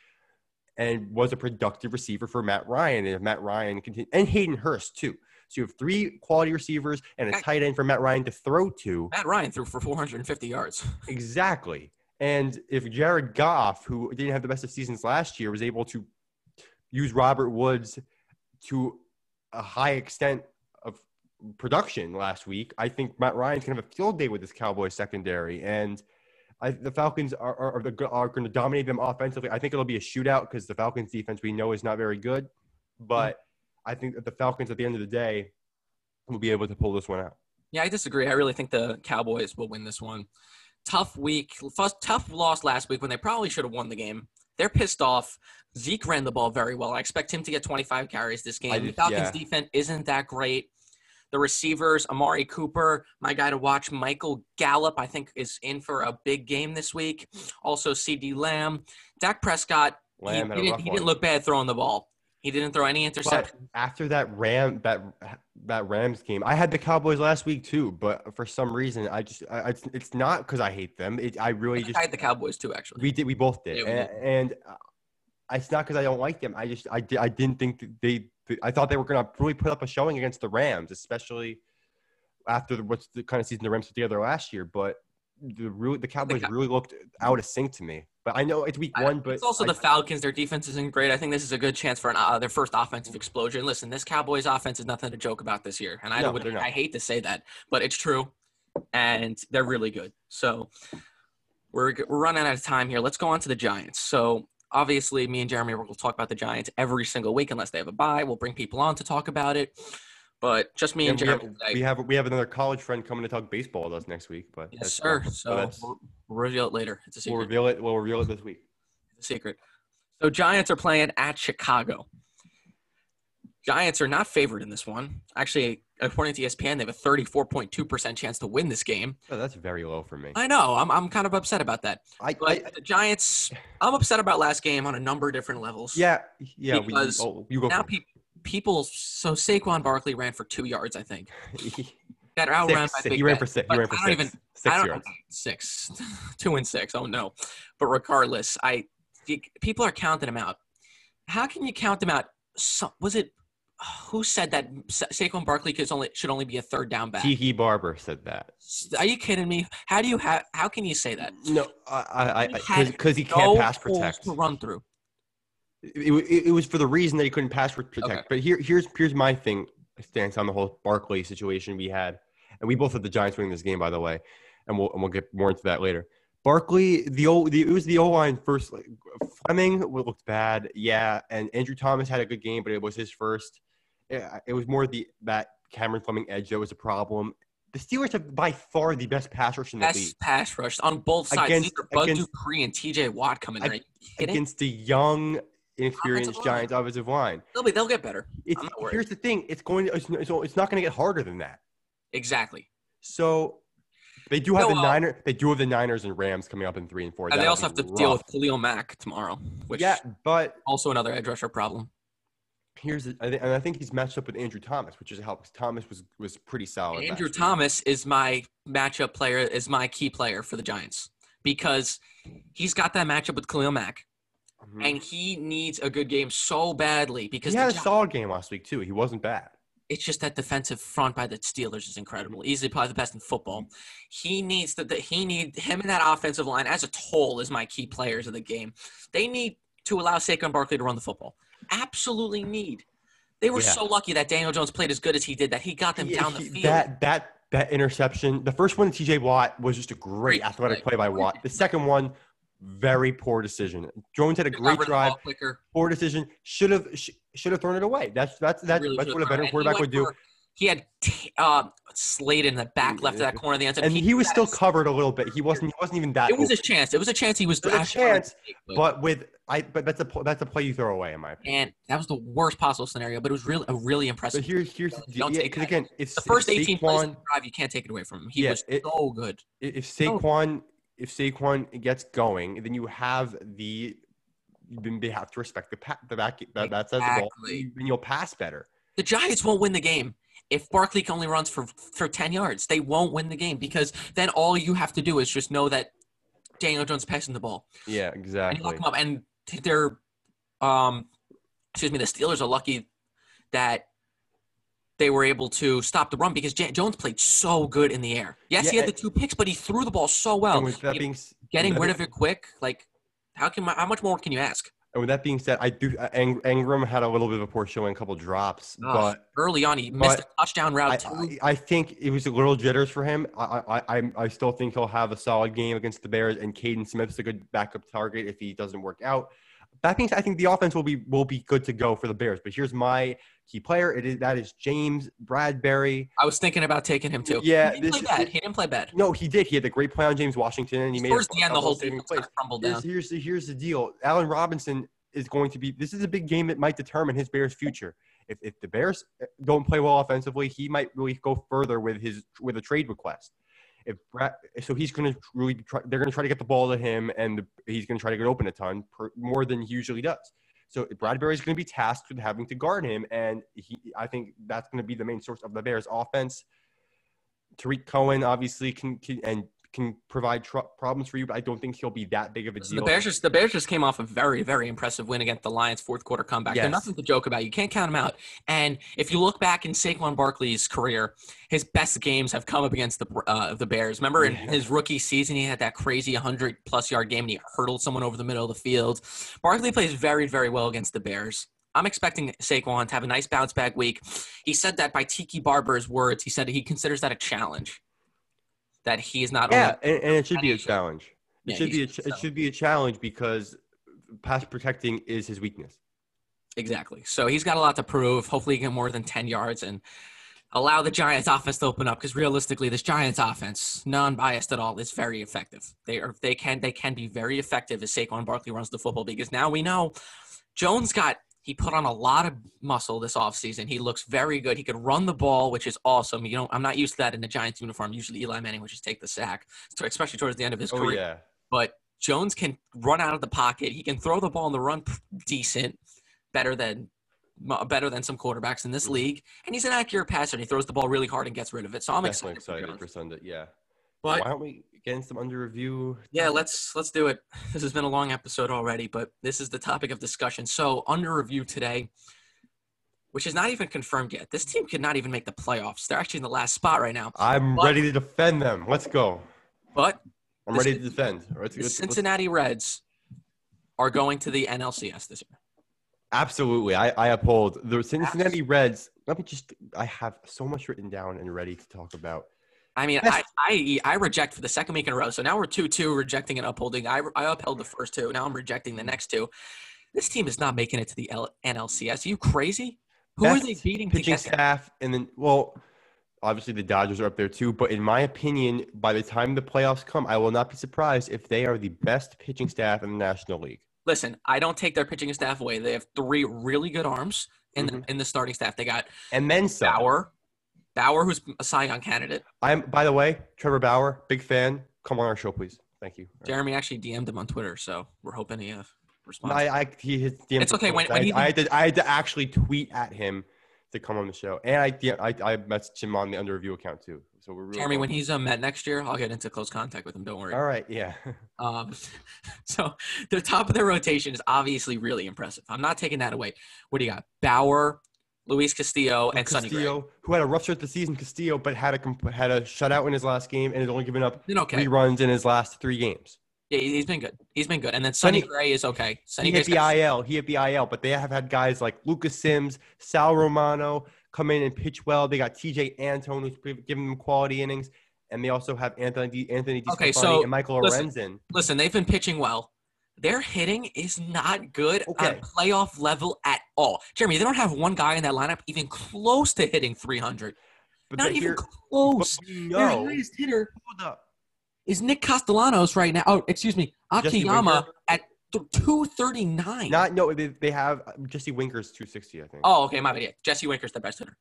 and was a productive receiver for Matt Ryan. And if Matt Ryan continue, and Hayden Hurst too. So you have three quality receivers and a tight end for Matt Ryan to throw to. Matt Ryan threw for 450 yards. *laughs* Exactly. And if Jared Goff, who didn't have the best of seasons last year, was able to use Robert Woods to a high extent of production last week, I think Matt Ryan's going to have a field day with this Cowboys secondary. And I, the Falcons are, are, are, are going to dominate them offensively. I think it'll be a shootout because the Falcons defense we know is not very good. But mm. I think that the Falcons at the end of the day will be able to pull this one out. Yeah, I disagree. I really think the Cowboys will win this one. Tough week, first tough loss last week when they probably should have won the game. They're pissed off. Zeke ran the ball very well. I expect him to get 25 carries this game. I the Falcons yeah. defense isn't that great. The receivers, Amari Cooper, my guy to watch, Michael Gallup, I think is in for a big game this week. Also, CeeDee Lamb, Dak Prescott. He, Lamb he didn't, he didn't look bad throwing the ball. He didn't throw any interceptions. after that Ram that that Rams game, I had the Cowboys last week too. But for some reason, I just I, it's, it's not because I hate them. It, I really I just I had the Cowboys too, actually. we did we both did, Yeah, we and, and uh, it's not because I don't like them. I just I did I didn't think that they I thought they were gonna really put up a showing against the Rams, especially after the, what's the kind of season the Rams put together last year. But the really the Cowboys Cow- really looked out of sync to me. But I know it's week I- one, but it's also I- the Falcons. Their defense isn't great. I think this is a good chance for an, uh, their first offensive explosion. Listen, this Cowboys offense is nothing to joke about this year, and I No, would. I hate to say that, but it's true, and they're really good. So we're we're running out of time here. Let's go on to the Giants. So obviously, me and Jeremy will talk about the Giants every single week unless they have a bye. We'll bring people on to talk about it, but just me and and we, have, Jeremy—we have we have another college friend coming to talk baseball with us next week. But yes, that's- sir. So that's- we'll, reveal it later. It's a secret. We'll reveal it. We'll reveal it this week. secret. So Giants are playing at Chicago. Giants are not favored in this one. Actually, according to ESPN, they have a 34.2% chance to win this game. Oh, that's very low for me. I know. I'm, I'm kind of upset about that. I, But I the Giants, I'm upset about last game on a number of different levels. yeah yeah. We, Because oh, you go. Now pe- people, so Saquon Barkley ran for two yards, I think. *laughs* Outrun six, by Big he ran for six. He ran for I don't six. even- six I don't yards. six, *laughs* two and six. Oh no! But regardless, I people are counting him out. How can you count him out so, was it who said that Sa- Saquon Barkley could only should only be a third down back? Tiki Barber said that. Are you kidding me? How do you have? How can you say that? No, I, I, because he can't No pass holes protect. to run through. It, it, it was for the reason that he couldn't pass protect. Okay. But here, here's here's my thing. Stance on the whole Barkley situation we had, and we both had the Giants winning this game, by the way, and we'll and we'll get more into that later. Barkley, the old, the, it was the O line first. Like, Fleming looked bad, yeah, and Andrew Thomas had a good game, but it was his first. It was more the that Cameron Fleming edge that was a problem. The Steelers have by far the best pass rush in the league Best pass rush on both sides. Against- Bud against- Dupree and T.J. Watt coming. Right? Against the young, inexperienced Offensive line. Giants offensive line. They'll be. They'll get better. It's, I'm not here's the thing: it's going. To, it's, it's, not going to get harder than that. Exactly. So they do have No, the uh, Niners. They do have the Niners and Rams coming up in three and four. And they That'll also have to deal with Khalil Mack tomorrow, which yeah, but also another edge rusher problem. Here's the, I think, and I think he's matched up with Andrew Thomas, which is how because Thomas was was pretty solid. Andrew. Thomas is my matchup player, is my key player for the Giants because he's got that matchup with Khalil Mack, Mhm. and he needs a good game so badly because he had a Gi- solid game last week too. He wasn't bad. it's just that defensive front by the Steelers is incredible. Easily probably the best in football. He needs that. He need him and that offensive line as a whole is my key players of the game. They need to allow Saquon Barkley to run the football. Absolutely need. They were Yeah. so lucky that Daniel Jones played as good as he did that he got them He- down the he- field. That that that interception, the first one TJ Watt was just a great, Great athletic play. play by Watt. The second one, very poor decision. Jones had a great drive, quicker. poor decision. Should have sh- should have thrown it away. That's that's that's, Really that's what a better it. And he quarterback would do. He had t- uh, Slade in the back left of that corner of the end zone. And he was still covered a little bit. He wasn't he wasn't even that. It was open. a chance. It was a chance he was. Was a chance, but- but with I but that's a that's a play you throw away in my opinion. and that was the worst possible scenario. But it was really a really impressive. But here's here's Don't. Yeah, take that. again, if the first if 18 plays of Saquon, the drive, you can't take it away from him. He Yeah, was it- so good. if Saquon if Saquon gets going, then you have the then they have to respect the pa- the back that that says the ball. Exactly. Then you'll pass better. The Giants won't win the game if Barkley only runs for for 10 yards. They won't win the game because then all you have to do is just know that Daniel Jones is passing the ball Yeah, exactly. and lock him up. And they're, um, excuse me, the Steelers are lucky that they were able to stop the run because J- Jones played so good in the air. Yes, he had the two picks, but he threw the ball so well. and with that being Getting rid of it quick, like how can how much more can you ask? And with that being said, I do uh, Ang- Engram had a little bit of a poor showing, a couple drops, Ugh, but early on, he missed a touchdown route I, too. I, I think it was a little jitters for him. I, I, I, I still think he'll have a solid game against the Bears, and Kaden Smith's a good backup target if he doesn't work out. That means I think the offense will be will be good to go for the Bears. But here's my key player. It is that is James Bradberry. I was thinking about taking him too. Yeah, he didn't play bad. He didn't play bad. No, he did. He had a great play on James Washington, and he made Towards a the end, the whole thing saving kind of crumbled Here's, down. here's the here's the deal. Allen Robinson is going to be. This is a big game that might determine his Bears' future. If if the Bears uh, don't play well offensively, he might really go further with his with a trade request. If Brad, so he's going to really try, they're going to try to get the ball to him, and the, he's going to try to get open a ton per, more than he usually does. So Bradberry is going to be tasked with having to guard him, and he I think that's going to be the main source of the Bears' offense. Tarik Cohen obviously can, can and can provide tr- problems for you, but I don't think he'll be that big of a deal. the Bears just the Bears just came off a very very impressive win against the Lions fourth quarter comeback. They're nothing to joke about. You can't count them out. And if you look back in Saquon Barkley's career, his best games have come up against the uh, the Bears. Remember in his rookie season, he had that crazy 100 plus yard game and he hurdled someone over the middle of the field. Barkley plays very very well against the Bears. I'm expecting Saquon to have a nice bounce back week. He said that by Tiki Barber's words, he said he considers that a challenge. That he is not yeah, and, and it should be a challenge. It Yeah, should be a, ch- it should be a challenge because pass protecting is his weakness. Exactly. So he's got a lot to prove. Hopefully, he can get more than 10 yards and allow the Giants offense to open up because realistically, this Giants offense, non-biased at all, is very effective. They are they can they can be very effective as Saquon Barkley runs the football because now we know Jones got he put on a lot of muscle this offseason. He looks very good. He could run the ball, which is awesome. You know, I'm not used to that in the Giants uniform. Usually Eli Manning would just take the sack, especially towards the end of his Oh career yeah, but Jones can run out of the pocket. He can throw the ball in the run decent, better than better than some quarterbacks in this Mm-hmm. league. And he's an accurate passer. And he throws the ball really hard and gets rid of it. So I'm definitely excited. excited for for Sunday. Yeah, But why don't we get into some under review? yeah, let's let's do it. *laughs* This has been a long episode already, but this is the topic of discussion. So under review today, which is not even confirmed yet. This team could not even make the playoffs. They're actually in the last spot right now. I'm But- ready to defend them. Let's go. But I'm ready to defend. Let's, the let's- let's- Cincinnati Reds are going to the NLCS this year. absolutely, I, I uphold the Cincinnati Reds. Let me just. I have so much written down and ready to talk about. I mean, I, I I reject for the second week in a row. So now we're two two rejecting and upholding. I I upheld the first two. Now I'm rejecting the next two. This team is not making it to the L- NLCS. Are you crazy? Who are they Best beating Pitching staff, and then well, obviously the Dodgers are up there too. But in my opinion, by the time the playoffs come, I will not be surprised if they are the best pitching staff in the National League. Listen, I don't take their pitching staff away. They have three really good arms in Mm-hmm. the in the starting staff. They got And then some. Bauer, who's a Cy Young candidate. I'm by the way, Trevor Bauer, big fan. Come on our show, please. Thank you. Jeremy actually DM'd him on Twitter, so we're hoping he uh, responds. I, I he his DM It's okay, when- I, when he- I had to I had to actually tweet at him to come on the show, and I I, I messaged him on the under review account too. So we're really Jeremy, when he's uh, met next year, I'll get into close contact with him. Don't worry. all right, yeah. *laughs* Um, *laughs* so the top of their rotation is obviously really impressive. I'm not taking that away. What do you got? Bauer, Luis Castillo, and Sonny Gray. Who had a rough start to the season, Castillo, but had a had a shutout in his last game and has only given up okay. three runs in his last three games. Yeah, he- he's been good. He's been good. And then Sonny Sonny- Gray is okay. Sonny He hit the got- IL. He hit the IL, but they have had guys like Lucas Sims, Sal Romano come in and pitch well. They got Tejay Antone, who's giving them quality innings, and they also have Anthony Anthony Okay, so, and Michael listen. Lorenzen. Listen, they've been pitching well. Their hitting is not good Okay. on playoff level at all. Jeremy, they don't have one guy in that lineup even close to hitting 300. But Not even close. Their highest hitter Hold up. is Nick Castellanos right now. Oh, excuse me, Jesse Akiyama at th- 239. Not no. They, they have um, Jesse Winker's 260, I think. oh, okay, my bad. Yeah. Jesse Winker's the best hitter.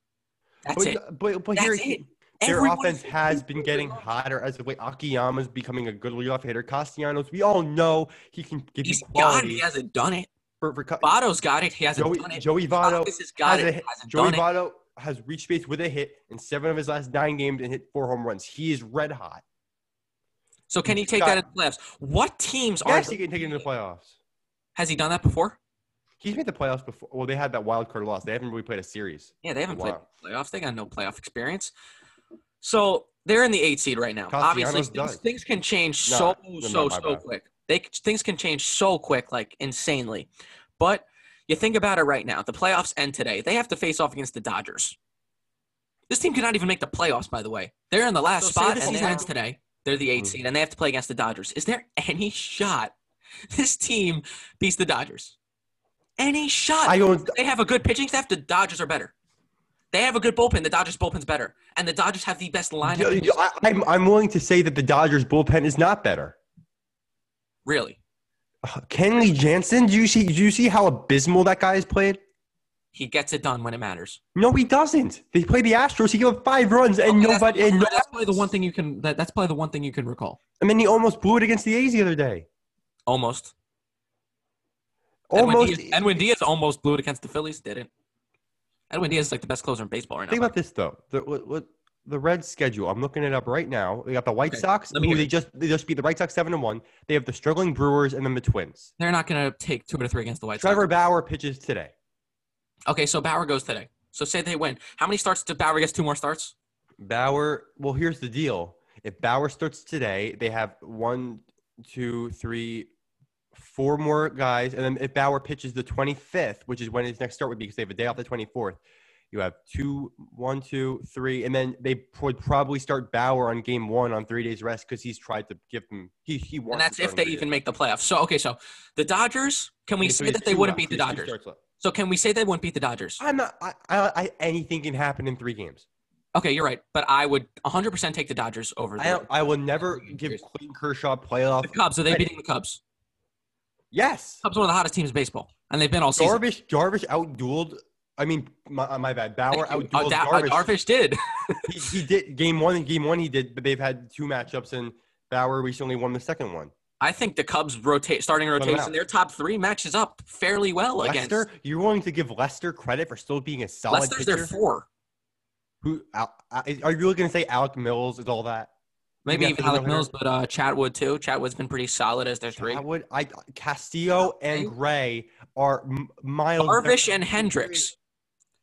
That's but, it. But, but That's here, it. Their Everyone offense has been getting hotter as of late. Akiyama's becoming a good leadoff hitter. Castellanos, we all know he can give He's you got it. quality. He hasn't done it. for, for, Votto's got it. He hasn't Joey, done it. Joey Votto has got has it. a He hit. hasn't Joey done it. Votto has reached base with a hit in seven of his last nine games and hit four home runs. He is red hot. So can he take got- that in the playoffs? What teams are? Yes, he can take it into the playoffs. Has he done that before? He's made the playoffs before. Well, they had that wild card loss. They haven't really played a series. Yeah, they haven't played playoffs. They got no playoff experience. So they're in the eight seed right now. Obviously, things, things can change No, so no, so my so bad. quick. They things can change so quick, like insanely. But you think about it right now. The playoffs end today. They have to face off against the Dodgers. This team cannot even make the playoffs. By the way, they're in the last So spot, the and the season- ends today. They're the eight Mhm. seed, and they have to play against the Dodgers. Is there any shot *laughs* this team beats the Dodgers? Any shot? I don't. they have a good pitching staff. The Dodgers are better. They have a good bullpen. The Dodgers bullpen's better, and the Dodgers have the best lineup. I, I'm, I'm willing to say that the Dodgers bullpen is not better. Really, uh, Kenley Jansen, do you see? Do you see how abysmal that guy has played? he gets it done when it matters. No, he doesn't. They play the Astros. He gave up five runs, and Okay, that's- nobody. And, no, that's probably the one thing you can. That, that's probably the one thing you can recall. I mean, he almost blew it against the A's the other day. Almost. Almost. Diaz, Edwin Diaz almost blew it against the Phillies. Didn't. Edwin Diaz is like the best closer in baseball right now. Think about this though. The what, what the Reds schedule. I'm looking it up right now. They got the White Okay, Sox, let me who they just they just beat the White Sox seven and one. They have the struggling Brewers and then the Twins. They're not going to take two or three against the White Trevor Bauer pitches today. Okay, so Bauer goes today. So say they win. How many starts did Bauer gets? Two more starts. Bauer. Well, here's the deal. If Bauer starts today, they have one, two, three, four more guys, and then if Bauer pitches the 25th, which is when his next start would be, because they have a day off the 24th. You have two, one, two, three, and then they would probably start Bauer on game one on three days rest because he's tried to give them. He he wants. And that's if they even make the playoffs. So okay, so the Dodgers. Can we Okay, say that they wouldn't left. beat the He Dodgers? So can we say they wouldn't beat the Dodgers? I'm not. I, I, I anything can happen in three games. Okay, you're right. But I would 100% take the Dodgers over the, I I will never give Clayton Kershaw playoff. the Cubs. Are they beating the Cubs? Yes. Cubs are one of the hottest teams in baseball, and they've been all season. Darvish, Darvish outdueled. I mean, my, my bad. Bauer outdueled Uh, Da- uh, Darvish. Darvish did. *laughs* he, he did game one and game one. He did, but they've had two matchups, and Bauer recently won the second one. I think the Cubs rotate starting rotation. Their top three matches up fairly well against. Lester, against. you're willing to give Lester credit for still being a solid Lester's pitcher? their four. Who are you really going to say? Alec Mills is all that? Maybe even Alec. Mills, but uh, Chatwood too. Chatwood's been pretty solid as their three. Would. I Castillo and Gray are m- miles. Darvish and Hendricks.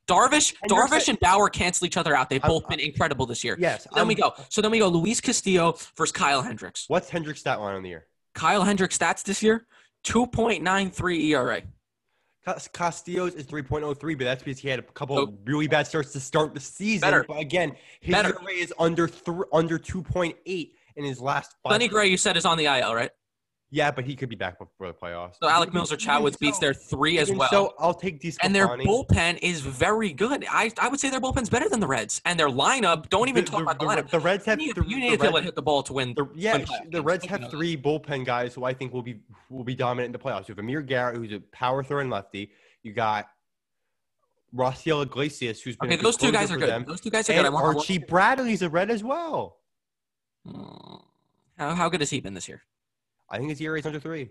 Darvish, And Darvish and Bauer cancel each other out. They've I'm- both been incredible this year. Yes. Then we I'm- go. So then we go. Luis Castillo versus Kyle Hendricks. What's Hendrick's stat line on the year? Kyle Hendricks stats this year: two point nine three ERA. Cas- Castillo's is 3.03, but that's because he had a couple of really bad starts to start the season. Better. But again, his Better. ERA is under th- under 2.8 in his last five. Sonny Gray, you said is on the IL, right? Yeah, but he could be back before the playoffs. So Alec Mills or even beats so- their three as well. So I'll take these. and their bullpen is very good. I, I would say their bullpen's better than the Reds. And their lineup, don't even talk about the, lineup. The Reds have you need, th- you need to be able to Reds- hit the ball to win. The, yeah, win sh- the. Reds have know three bullpen guys who I think will be will be dominant in the playoffs. You have Amir Garrett, who's a power throwing lefty. You got Raisel Iglesias, who's been Okay, a those two guys are good. them. Those two guys are good. I And want Archie Bradley's a red as well. Hmm. How, how good has he been this year? I think his ERA is under three.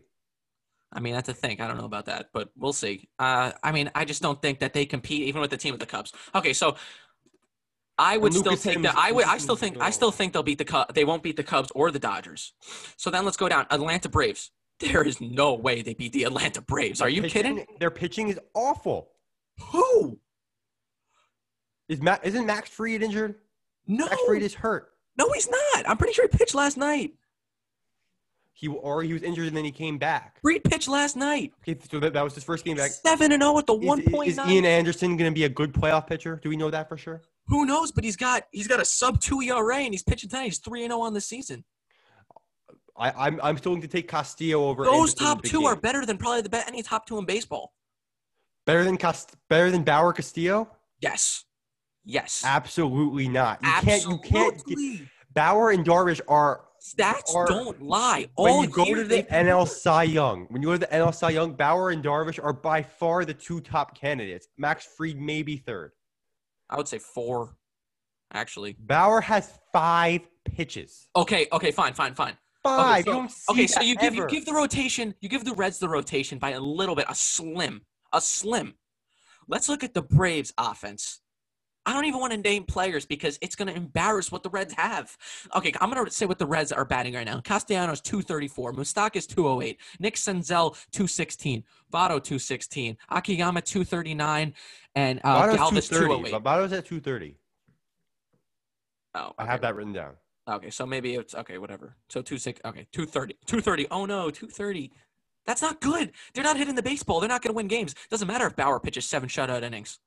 I mean, that's a think. I don't know about that, but we'll see. Uh, I mean, I just don't think that they compete even with the team of the Cubs. Okay, so I would still take that. I would. I still think. I still think they'll beat the. Cubs. They won't beat the Cubs or the Dodgers. So then let's go down. Atlanta Braves. There is no way they beat the Atlanta Braves. Are you Pitching- kidding? Their pitching is awful. Who? Is Matt? isn't Max Fried injured? No. Max Fried is hurt. No, he's not. I'm pretty sure he pitched last night. He or he was injured and then he came back. Reed pitched last night. Okay, so that, that was his first game back. Seven and zero with the one point is. Ian Anderson going to be a good playoff pitcher? Do we know that for sure? Who knows? But he's got he's got a sub two ERA and he's pitching tonight. He's three and zero on the season. I, I'm I'm still going to take Castillo over. Those Anderson top two are better than probably the be- any top two in baseball. better than Cast- better than Bauer Castillo. Yes, yes. Absolutely not. You can't. You can't. Get, Bauer and Darvish are. Stats are- don't lie. When you go to the NL. Cy Young, when you go to the NL Cy Young, Bauer and Darvish are by far the two top candidates. Max Fried maybe third. I would say four, actually. Bauer has five pitches. Okay, okay, fine, fine, fine. Five. so- you Okay, so you give you give the rotation, you give the Reds the rotation by a little bit, a slim, a slim. Let's look at the Braves offense. I don't even want to name players because it's going to embarrass what the Reds have. Okay, I'm going to say what the Reds are batting right now. Castellanos 234, Moustakas 208, Nick Senzel 216, Votto 216, Akiyama 239, and uh, Votto's Galvis 230. 208. Votto's at 230. Oh, I have that written down. Okay, so maybe it's okay, whatever. So two six okay, 230. 230. Oh no, 230. That's not good. They're not hitting the baseball. They're not going to win games. Doesn't matter if Bauer pitches seven shutout innings.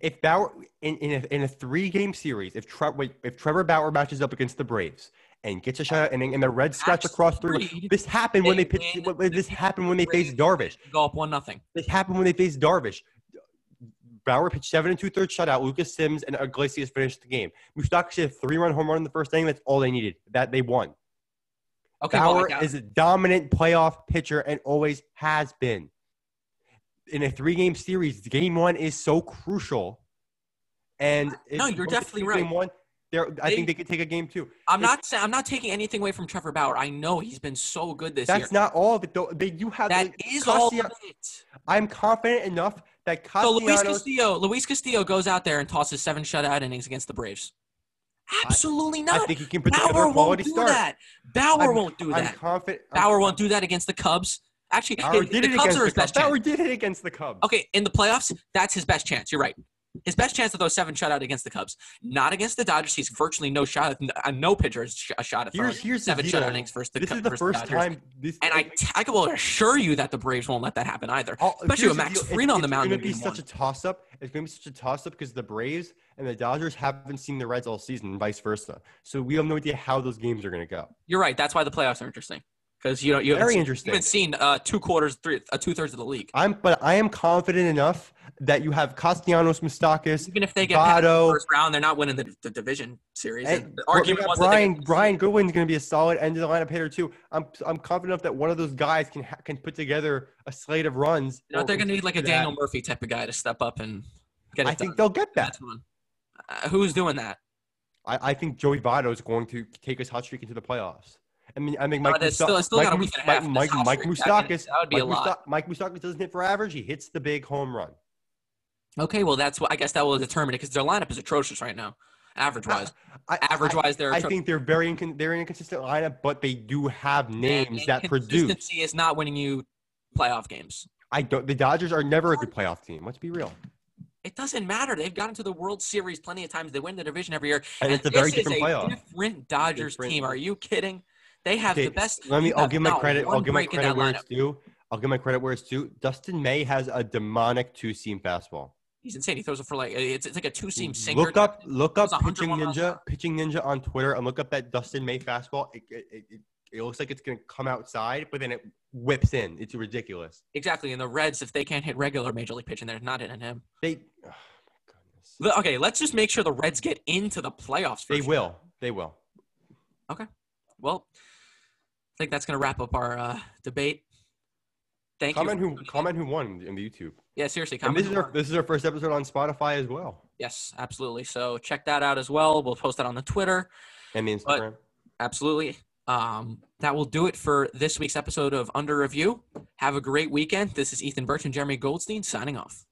If Bauer in, in a, in a three game series, if Tre- wait, if Trevor Bauer matches up against the Braves and gets a shutout inning and the Reds scratch across three, this happened when they pitched. This happened when they faced Darvish. Go up one nothing. This happened when they faced Darvish. Bauer pitched seven and two thirds shutout. Lucas Sims and Iglesias finished the game. Moustakas hit a three run home run in the first inning. That's all they needed. That they won. Okay, Bauer got- is a dominant playoff pitcher and always has been. In a three game series, game one is so crucial. And No, you're definitely right. Game one, they're, I think they could take a game two. I'm not saying I'm not taking anything away from Trevor Bauer. I know he's been so good this That's year. That's not all of it, though. They do have. That like, is all of it. I'm confident enough that So Luis Castillo, Luis Castillo goes out there and tosses seven shutout innings against the Braves. Absolutely not. I think he can put together Bauer a won't quality do start. that. Bauer I'm- won't do I'm that. confident. I'm- Bauer won't do that against the Cubs. Actually, *laughs* hey, did the it Cubs against are the his Cubs. best chance. Bauer did it against the Cubs. Okay, in the playoffs, that's his best chance. You're right. His best chance of those seven shutout against the Cubs, not against the Dodgers. He's virtually no shot. Uh, no pitcher has sh- a shot at Here's here's seven shutout innings versus the, This Cubs is the first Dodgers. time. This And I, t- I can will assure you that the Braves won't let that happen either. I'll- especially with Max It's- on the mound It's going to be such a toss up. It's going to be such a toss up because the Braves and the Dodgers haven't seen the Reds all season, and vice versa. So we have no idea how those games are going to go. You're right. That's why the playoffs are interesting because you know you haven't Very seen, interesting. You haven't seen uh, two quarters, three, uh, two thirds of the league. I'm, but I am confident enough that you have Castellanos, Moustakas, Even if they get past the first round, they're not winning the, the division series. and And the argument was Brian get- Brian Goodwin's going to be a solid end of the lineup hitter too. I'm I'm confident enough that one of those guys can ha- can put together a slate of runs. You know, they're going to need like a do that. Daniel Murphy type of guy to step up and get it I think they'll get that. Uh, who's doing that? I, I think Joey Votto is going to take his hot streak into the playoffs. I mean, I think Mike, oh, that's Musta- still- still Mike, got a Mus- week and a half Mike, Mike, Mike. Moustakas, that would be a Mike, lot. Musta- Mike Moustakas doesn't hit for average. He hits the big home run. Okay, well that's what I guess that will determine it because their lineup is atrocious right now, average wise. I, Average wise, they're I, I think they're very incon- they're an inconsistent lineup, but they do have names that produce. Consistency is not winning you playoff games. I don't. The Dodgers are never a good playoff team. Let's be real. It doesn't matter. They've gotten to the World Series plenty of times. They win the division every year. And it's a very different a playoff. different Dodgers Different. team. Are you kidding? They have Okay, the best. Let me. I'll give my credit. I'll give my credit where lineup. it's due. I'll give my credit where it's due. Dustin May has a demonic two-seam fastball. He's insane. He throws it for like it's, it's like a two seam sinker. Look up, look up pitching ninja, pitching ninja on Twitter, and look up that Dustin May fastball. It, it, it, it, looks like it's gonna come outside, but then it whips in. It's ridiculous. Exactly. And the Reds, if they can't hit regular major league pitching, they're not hitting him. They, oh Okay, let's just make sure the Reds get into the playoffs. they will. They will. Okay. Well, I think that's going to wrap up our uh, debate. Thank you. Comment you. who comment who won in the YouTube. Yeah, seriously. And Comment this who is our won. this is our first episode on Spotify as well Yes, absolutely. So check that out as well. We'll post that on the Twitter. and the But- Absolutely. Um, that will do it for this week's episode of Under Review. Have a great weekend. This is Ethan Birch and Jeremy Goldstein signing off.